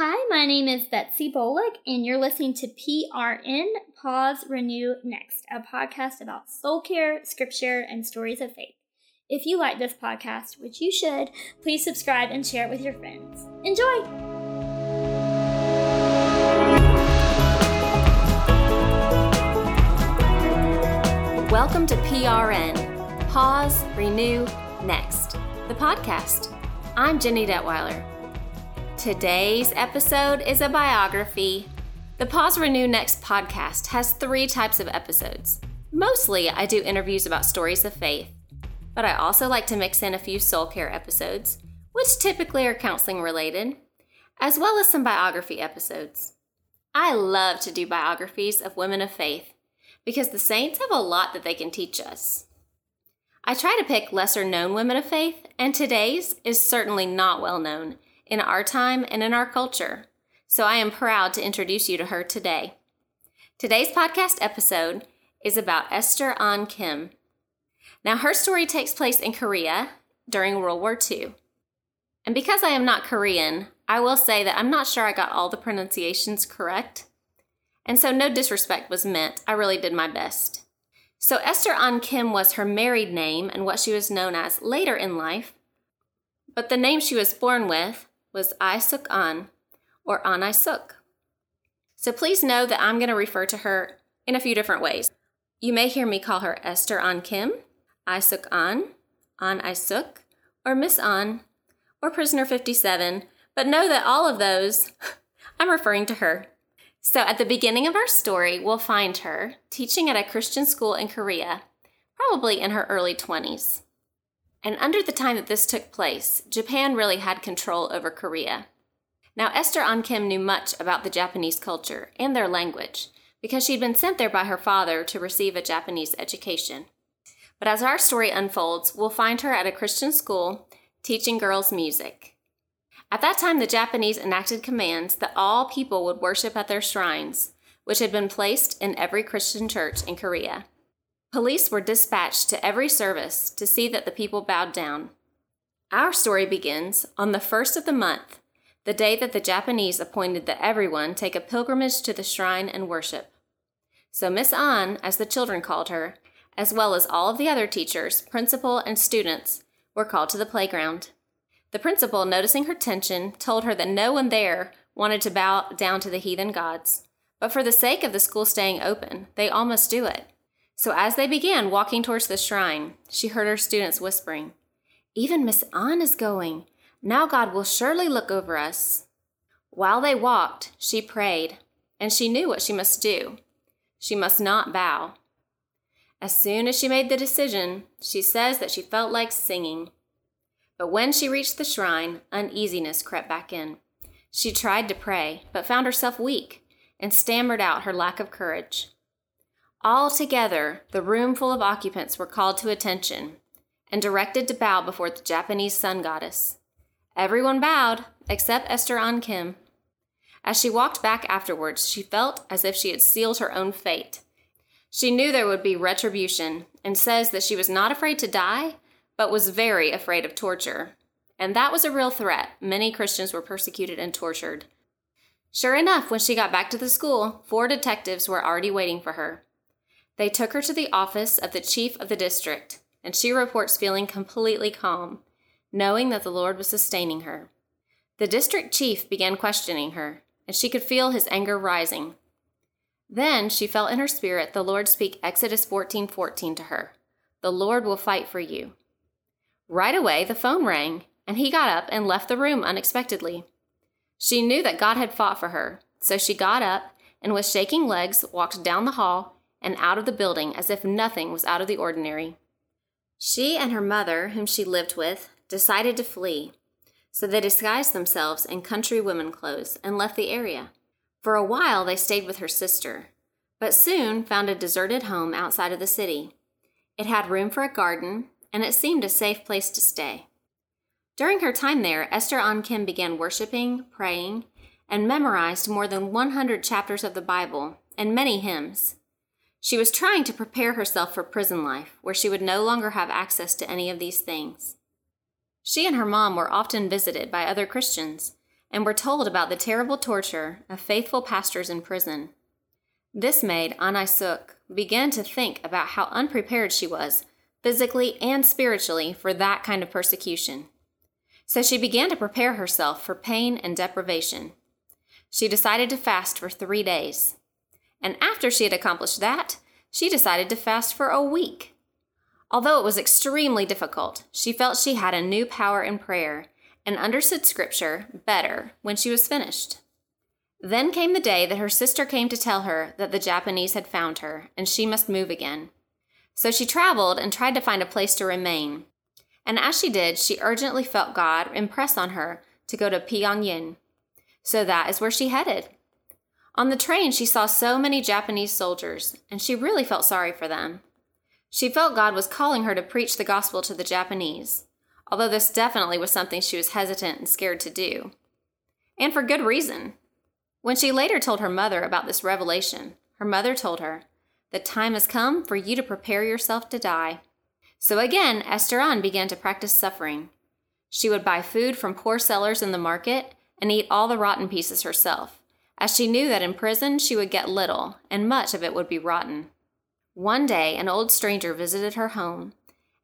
Hi, my name is Betsy Bolick, and you're listening to PRN Pause Renew Next, a podcast about soul care, scripture, and stories of faith. If you like this podcast, which you should, please subscribe and share it with your friends. Enjoy! Welcome to PRN Pause, Renew, Next, the podcast. I'm Jenny Detweiler. Today's episode is a biography. The Pause Renew Next podcast has three types of episodes. Mostly, I do interviews about stories of faith, but I also like to mix in a few soul care episodes, which typically are counseling related, as well as some biography episodes. I love to do biographies of women of faith because the saints have a lot that they can teach us. I try to pick lesser known women of faith, and today's is certainly not well known in our time and in our culture. So I am proud to introduce you to her today. Today's podcast episode is about Esther An Kim. Now, her story takes place in Korea during World War II. And because I am not Korean, I will say that I'm not sure I got all the pronunciations correct. And so no disrespect was meant. I really did my best. So Esther An Kim was her married name and what she was known as later in life. But the name she was born with was Isuk An, or An Isuk. So please know that I'm going to refer to her in a few different ways. You may hear me call her Esther An Kim, Isuk An, An Isuk, or Miss An, or Prisoner 57, but know that all of those, I'm referring to her. So at the beginning of our story, we'll find her teaching at a Christian school in Korea, probably in her early 20s. And under the time that this took place, Japan really had control over Korea. Now, Esther An Kim knew much about the Japanese culture and their language because she'd been sent there by her father to receive a Japanese education. But as our story unfolds, we'll find her at a Christian school teaching girls music. At that time, the Japanese enacted commands that all people would worship at their shrines, which had been placed in every Christian church in Korea. Police were dispatched to every service to see that the people bowed down. Our story begins on the first of the month, the day that the Japanese appointed that everyone take a pilgrimage to the shrine and worship. So Miss An, as the children called her, as well as all of the other teachers, principal, and students, were called to the playground. The principal, noticing her tension, told her that no one there wanted to bow down to the heathen gods, but for the sake of the school staying open, they all must do it. So as they began walking towards the shrine, she heard her students whispering, Even Miss An is going. Now God will surely look over us. While they walked, she prayed, and she knew what she must do. She must not bow. As soon as she made the decision, she says that she felt like singing. But when she reached the shrine, uneasiness crept back in. She tried to pray, but found herself weak and stammered out her lack of courage. All together, the room full of occupants were called to attention and directed to bow before the Japanese sun goddess. Everyone bowed except Esther An Kim. As she walked back afterwards, she felt as if she had sealed her own fate. She knew there would be retribution and says that she was not afraid to die, but was very afraid of torture. And that was a real threat. Many Christians were persecuted and tortured. Sure enough, when she got back to the school, four detectives were already waiting for her. They took her to the office of the chief of the district, and she reports feeling completely calm, knowing that the Lord was sustaining her. The district chief began questioning her, and she could feel his anger rising. Then she felt in her spirit the Lord speak Exodus 14:14 14 to her. The Lord will fight for you. Right away the phone rang, and he got up and left the room unexpectedly. She knew that God had fought for her, so she got up and with shaking legs walked down the hall and out of the building as if nothing was out of the ordinary. She and her mother, whom she lived with, decided to flee, so they disguised themselves in country women clothes and left the area. For a while they stayed with her sister, but soon found a deserted home outside of the city. It had room for a garden, and it seemed a safe place to stay. During her time there, Esther An Kim began worshiping, praying, and memorized more than 100 chapters of the Bible and many hymns. She was trying to prepare herself for prison life, where she would no longer have access to any of these things. She and her mom were often visited by other Christians, and were told about the terrible torture of faithful pastors in prison. This made An Isuk begin to think about how unprepared she was, physically and spiritually, for that kind of persecution. So she began to prepare herself for pain and deprivation. She decided to fast for three days. And after she had accomplished that, she decided to fast for a week. Although it was extremely difficult, she felt she had a new power in prayer and understood Scripture better when she was finished. Then came the day that her sister came to tell her that the Japanese had found her and she must move again. So she traveled and tried to find a place to remain. And as she did, she urgently felt God impress on her to go to Pyongyang. So that is where she headed. On the train, she saw so many Japanese soldiers, and she really felt sorry for them. She felt God was calling her to preach the gospel to the Japanese, although this definitely was something she was hesitant and scared to do. And for good reason. When she later told her mother about this revelation, her mother told her, The time has come for you to prepare yourself to die. So again, Esther An began to practice suffering. She would buy food from poor sellers in the market and eat all the rotten pieces herself, as she knew that in prison she would get little, and much of it would be rotten. One day, an old stranger visited her home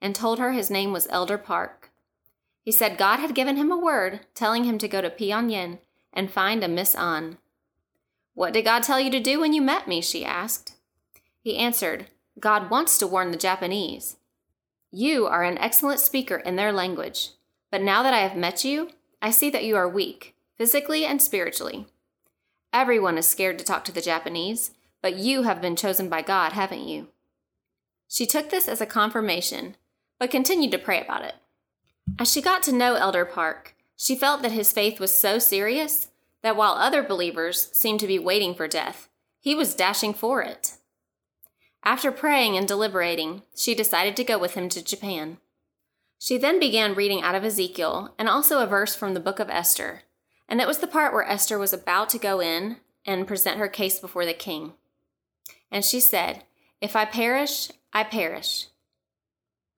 and told her his name was Elder Park. He said God had given him a word telling him to go to Pyongyang and find a Miss An. What did God tell you to do when you met me? she asked. He answered, God wants to warn the Japanese. You are an excellent speaker in their language, but now that I have met you, I see that you are weak, physically and spiritually. Everyone is scared to talk to the Japanese, but you have been chosen by God, haven't you? She took this as a confirmation, but continued to pray about it. As she got to know Elder Park, she felt that his faith was so serious that while other believers seemed to be waiting for death, he was dashing for it. After praying and deliberating, she decided to go with him to Japan. She then began reading out of Ezekiel and also a verse from the book of Esther, and it was the part where Esther was about to go in and present her case before the king. And she said, If I perish, I perish.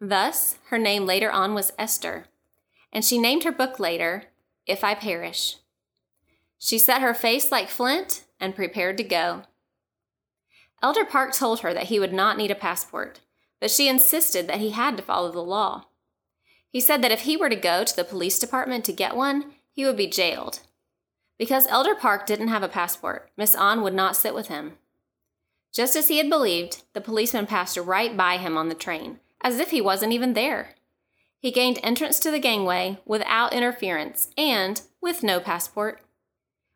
Thus, her name later on was Esther, and she named her book later, If I Perish. She set her face like flint and prepared to go. Elder Park told her that he would not need a passport, but she insisted that he had to follow the law. He said that if he were to go to the police department to get one, he would be jailed. Because Elder Park didn't have a passport, Miss An would not sit with him. Just as he had believed, the policeman passed right by him on the train, as if he wasn't even there. He gained entrance to the gangway without interference and with no passport.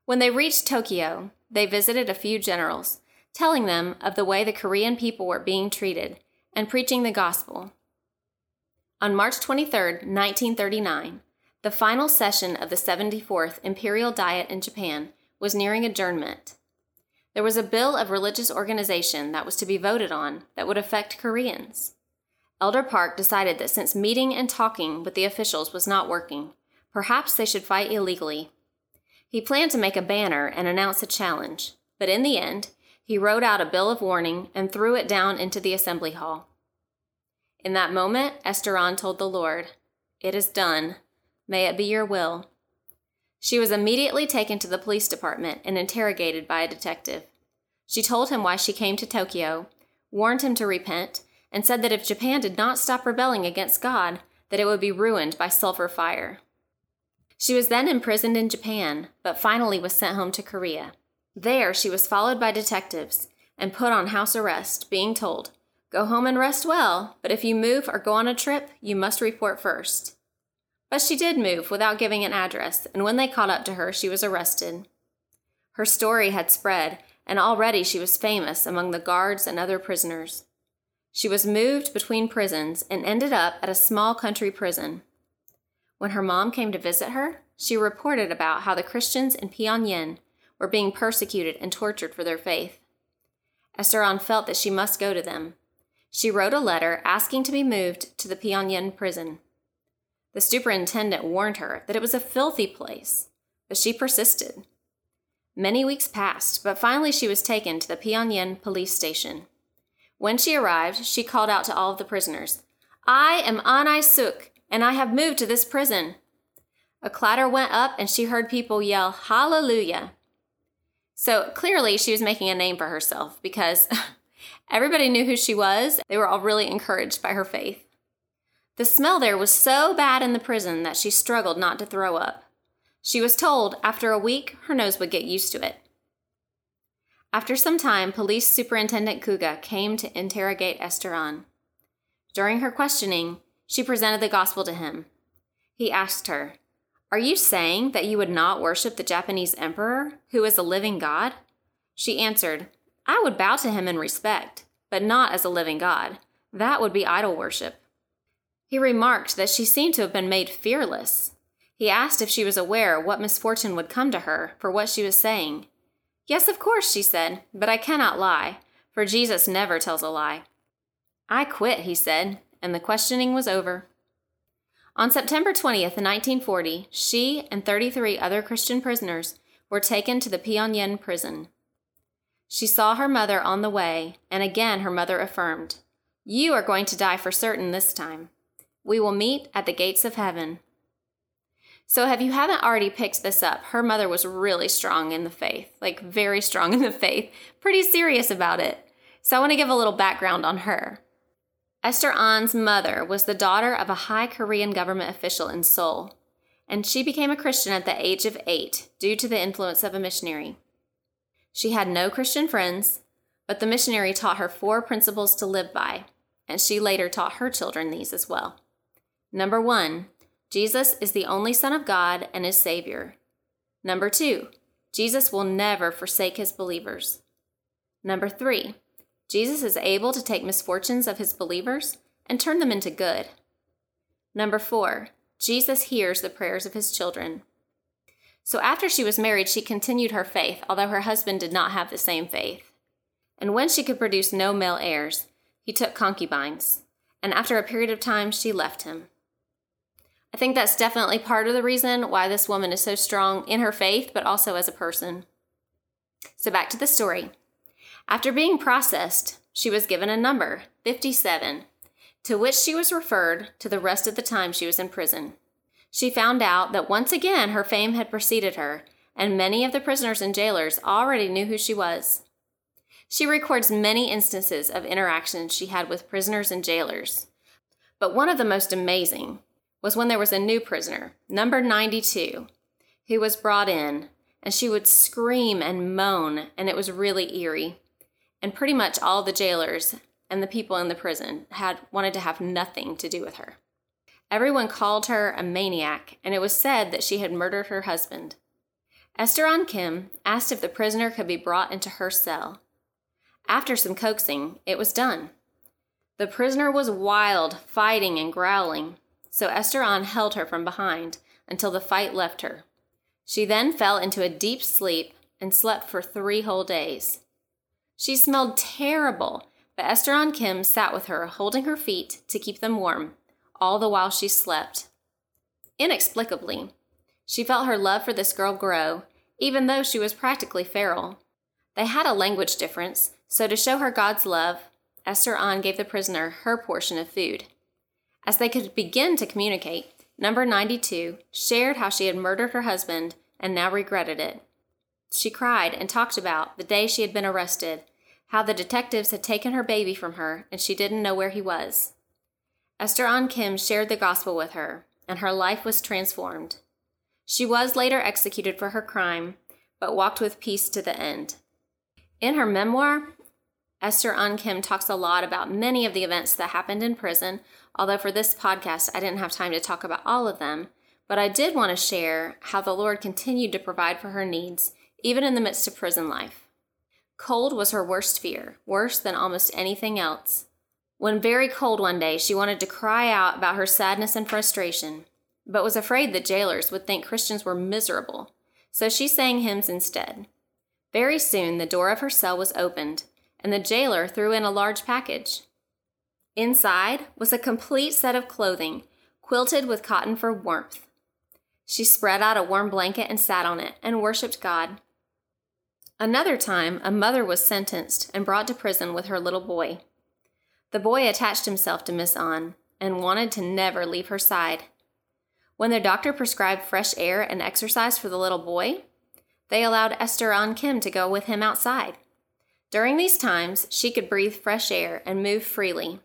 When they reached Tokyo, they visited a few generals, telling them of the way the Korean people were being treated and preaching the gospel. On March 23, 1939, the final session of the 74th Imperial Diet in Japan was nearing adjournment. There was a bill of religious organization that was to be voted on that would affect Koreans. Elder Park decided that since meeting and talking with the officials was not working, perhaps they should fight illegally he planned to make a banner and announce a challenge, but in the end, he wrote out a bill of warning and threw it down into the assembly hall. In that moment, Esther An told the Lord, It is done. May it be your will. She was immediately taken to the police department and interrogated by a detective. She told him why she came to Tokyo, warned him to repent, and said that if Japan did not stop rebelling against God, that it would be ruined by sulfur fire. She was then imprisoned in Japan, but finally was sent home to Korea. There, she was followed by detectives and put on house arrest, being told, Go home and rest well, but if you move or go on a trip, you must report first. But she did move without giving an address, and when they caught up to her, she was arrested. Her story had spread, and already she was famous among the guards and other prisoners. She was moved between prisons and ended up at a small country prison. When her mom came to visit her, she reported about how the Christians in Pyongyang were being persecuted and tortured for their faith. Esther An felt that she must go to them. She wrote a letter asking to be moved to the Pyongyang prison. The superintendent warned her that it was a filthy place, but she persisted. Many weeks passed, but finally she was taken to the Pyongyang police station. When she arrived, she called out to all of the prisoners, I am An Isuk, and I have moved to this prison. A clatter went up, and she heard people yell, Hallelujah! So clearly, she was making a name for herself because everybody knew who she was. They were all really encouraged by her faith. The smell there was so bad in the prison that she struggled not to throw up. She was told after a week her nose would get used to it. After some time, Police Superintendent Kuga came to interrogate Esther During her questioning, she presented the gospel to him. He asked her, Are you saying that you would not worship the Japanese emperor, who is a living God? She answered, I would bow to him in respect, but not as a living God. That would be idol worship. He remarked that she seemed to have been made fearless. He asked if she was aware what misfortune would come to her for what she was saying. Yes, of course, she said, but I cannot lie, for Jesus never tells a lie. I quit, he said, and the questioning was over. On September 20th, 1940, she and 33 other Christian prisoners were taken to the Pyongyang prison. She saw her mother on the way, and again her mother affirmed, You are going to die for certain this time. We will meet at the gates of heaven. So, if you haven't already picked this up, her mother was really strong in the faith, like very strong in the faith, pretty serious about it. So, I want to give a little background on her. Esther An's mother was the daughter of a high Korean government official in Seoul, and she became a Christian at the age of eight due to the influence of a missionary. She had no Christian friends, but the missionary taught her four principles to live by, and she later taught her children these as well. Number one, Jesus is the only Son of God and is Savior. Number two, Jesus will never forsake his believers. Number three, Jesus is able to take misfortunes of his believers and turn them into good. Number four, Jesus hears the prayers of his children. So after she was married, she continued her faith, although her husband did not have the same faith. And when she could produce no male heirs, he took concubines. And after a period of time, she left him. I think that's definitely part of the reason why this woman is so strong in her faith, but also as a person. So back to the story. After being processed, she was given a number, 57, to which she was referred to the rest of the time she was in prison. She found out that once again her fame had preceded her, and many of the prisoners and jailers already knew who she was. She records many instances of interactions she had with prisoners and jailers. But one of the most amazing was when there was a new prisoner, number 92, who was brought in, and she would scream and moan, and it was really eerie. And pretty much all the jailers and the people in the prison had wanted to have nothing to do with her. Everyone called her a maniac, and it was said that she had murdered her husband. Esther An Kim asked if the prisoner could be brought into her cell. After some coaxing, it was done. The prisoner was wild, fighting and growling so Esther An held her from behind until the fight left her. She then fell into a deep sleep and slept for three whole days. She smelled terrible, but Esther An Kim sat with her, holding her feet to keep them warm, all the while she slept. Inexplicably, she felt her love for this girl grow, even though she was practically feral. They had a language difference, so to show her God's love, Esther An gave the prisoner her portion of food. As they could begin to communicate, number 92 shared how she had murdered her husband and now regretted it. She cried and talked about the day she had been arrested, how the detectives had taken her baby from her and she didn't know where he was. Esther An Kim shared the gospel with her, and her life was transformed. She was later executed for her crime, but walked with peace to the end. In her memoir, Esther An Kim talks a lot about many of the events that happened in prison, although for this podcast I didn't have time to talk about all of them. But I did want to share how the Lord continued to provide for her needs, even in the midst of prison life. Cold was her worst fear, worse than almost anything else. When very cold one day, she wanted to cry out about her sadness and frustration, but was afraid the jailers would think Christians were miserable, so she sang hymns instead. Very soon, the door of her cell was opened, and the jailer threw in a large package. Inside was a complete set of clothing, quilted with cotton for warmth. She spread out a warm blanket and sat on it and worshiped God. Another time, a mother was sentenced and brought to prison with her little boy. The boy attached himself to Miss An and wanted to never leave her side. When their doctor prescribed fresh air and exercise for the little boy, they allowed Esther An Kim to go with him outside. During these times, she could breathe fresh air and move freely.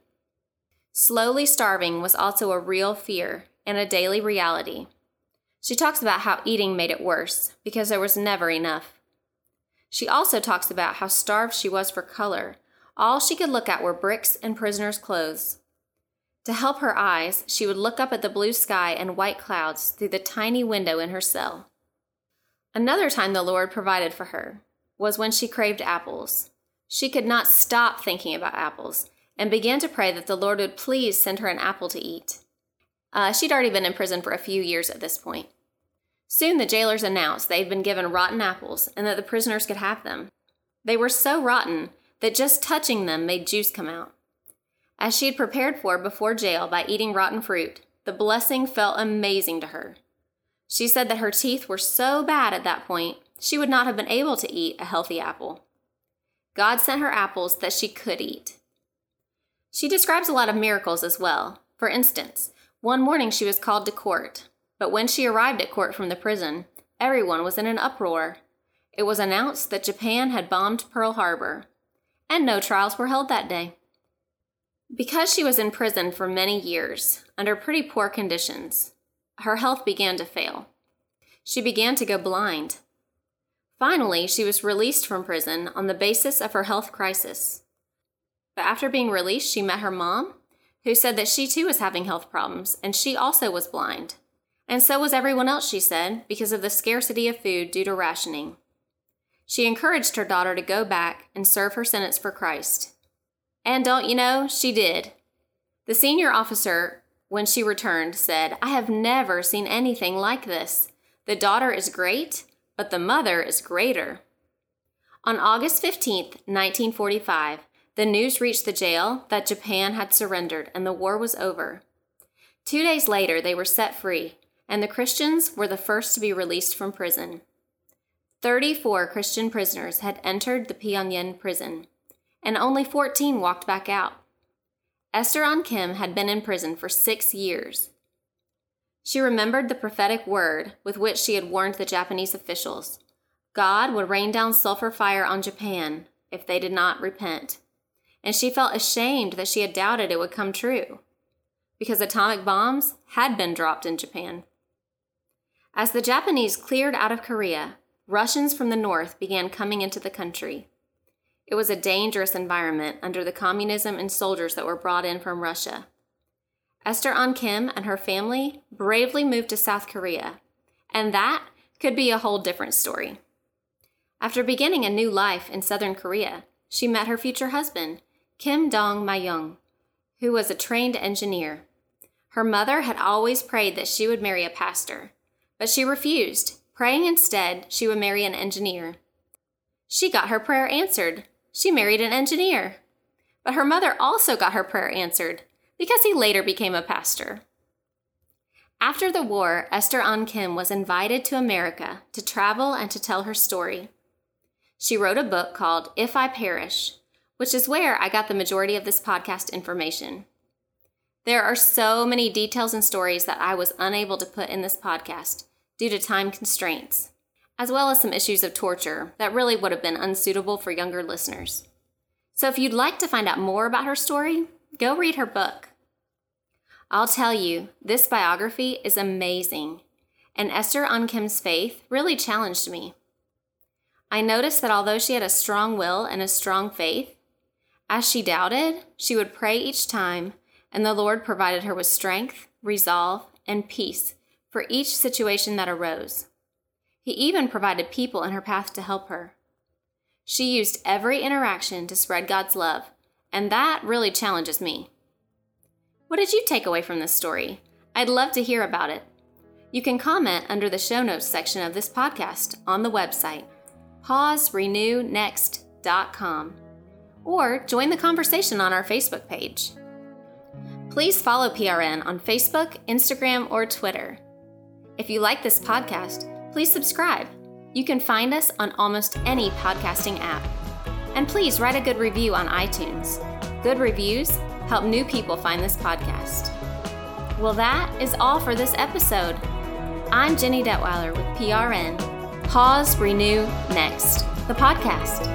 Slowly starving was also a real fear and a daily reality. She talks about how eating made it worse because there was never enough. She also talks about how starved she was for color. All she could look at were bricks and prisoners' clothes. To help her eyes, she would look up at the blue sky and white clouds through the tiny window in her cell. Another time the Lord provided for her was when she craved apples. She could not stop thinking about apples and began to pray that the Lord would please send her an apple to eat. Uh, she'd already been in prison for a few years at this point. Soon the jailers announced they had been given rotten apples and that the prisoners could have them. They were so rotten that just touching them made juice come out. As she had prepared for before jail by eating rotten fruit, the blessing felt amazing to her. She said that her teeth were so bad at that point, she would not have been able to eat a healthy apple. God sent her apples that she could eat. She describes a lot of miracles as well. For instance, one morning she was called to court, but when she arrived at court from the prison, everyone was in an uproar. It was announced that Japan had bombed Pearl Harbor, and no trials were held that day. Because she was in prison for many years, under pretty poor conditions, her health began to fail. She began to go blind. Finally, she was released from prison on the basis of her health crisis. But after being released, she met her mom, who said that she too was having health problems and she also was blind. And so was everyone else, she said, because of the scarcity of food due to rationing. She encouraged her daughter to go back and serve her sentence for Christ. And don't you know, she did. The senior officer, when she returned, said, I have never seen anything like this. The daughter is great, but the mother is greater. On August 15, 1945, the news reached the jail that Japan had surrendered and the war was over. Two days later, they were set free, and the Christians were the first to be released from prison. 34 Christian prisoners had entered the Pyongyang prison, and only 14 walked back out. Esther An Kim had been in prison for six years. She remembered the prophetic word with which she had warned the Japanese officials God would rain down sulfur fire on Japan if they did not repent. And she felt ashamed that she had doubted it would come true, because atomic bombs had been dropped in Japan. As the Japanese cleared out of Korea, Russians from the north began coming into the country. It was a dangerous environment under the communism and soldiers that were brought in from Russia. Esther An Kim and her family bravely moved to South Korea, and that could be a whole different story. After beginning a new life in Southern Korea, she met her future husband, Kim Dong Myung, who was a trained engineer. Her mother had always prayed that she would marry a pastor, but she refused, praying instead she would marry an engineer. She got her prayer answered. She married an engineer. But her mother also got her prayer answered because he later became a pastor. After the war, Esther An Kim was invited to America to travel and to tell her story. She wrote a book called If I Perish, which is where I got the majority of this podcast information. There are so many details and stories that I was unable to put in this podcast due to time constraints, as well as some issues of torture that really would have been unsuitable for younger listeners. So if you'd like to find out more about her story, go read her book. I'll tell you, this biography is amazing, and Esther An Kim's faith really challenged me. I noticed that although she had a strong will and a strong faith, as she doubted, she would pray each time and the Lord provided her with strength, resolve, and peace for each situation that arose. He even provided people in her path to help her. She used every interaction to spread God's love, and that really challenges me. What did you take away from this story? I'd love to hear about it. You can comment under the show notes section of this podcast on the website, pauserenewnext.com, or join the conversation on our Facebook page. Please follow PRN on Facebook, Instagram, or Twitter. If you like this podcast, please subscribe. You can find us on almost any podcasting app. And please write a good review on iTunes. Good reviews help new people find this podcast. Well, that is all for this episode. I'm Jenny Detweiler with PRN. Pause, Renew, Next, the podcast.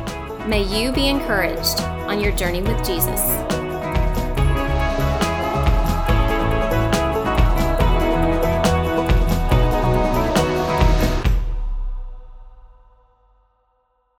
May you be encouraged on your journey with Jesus.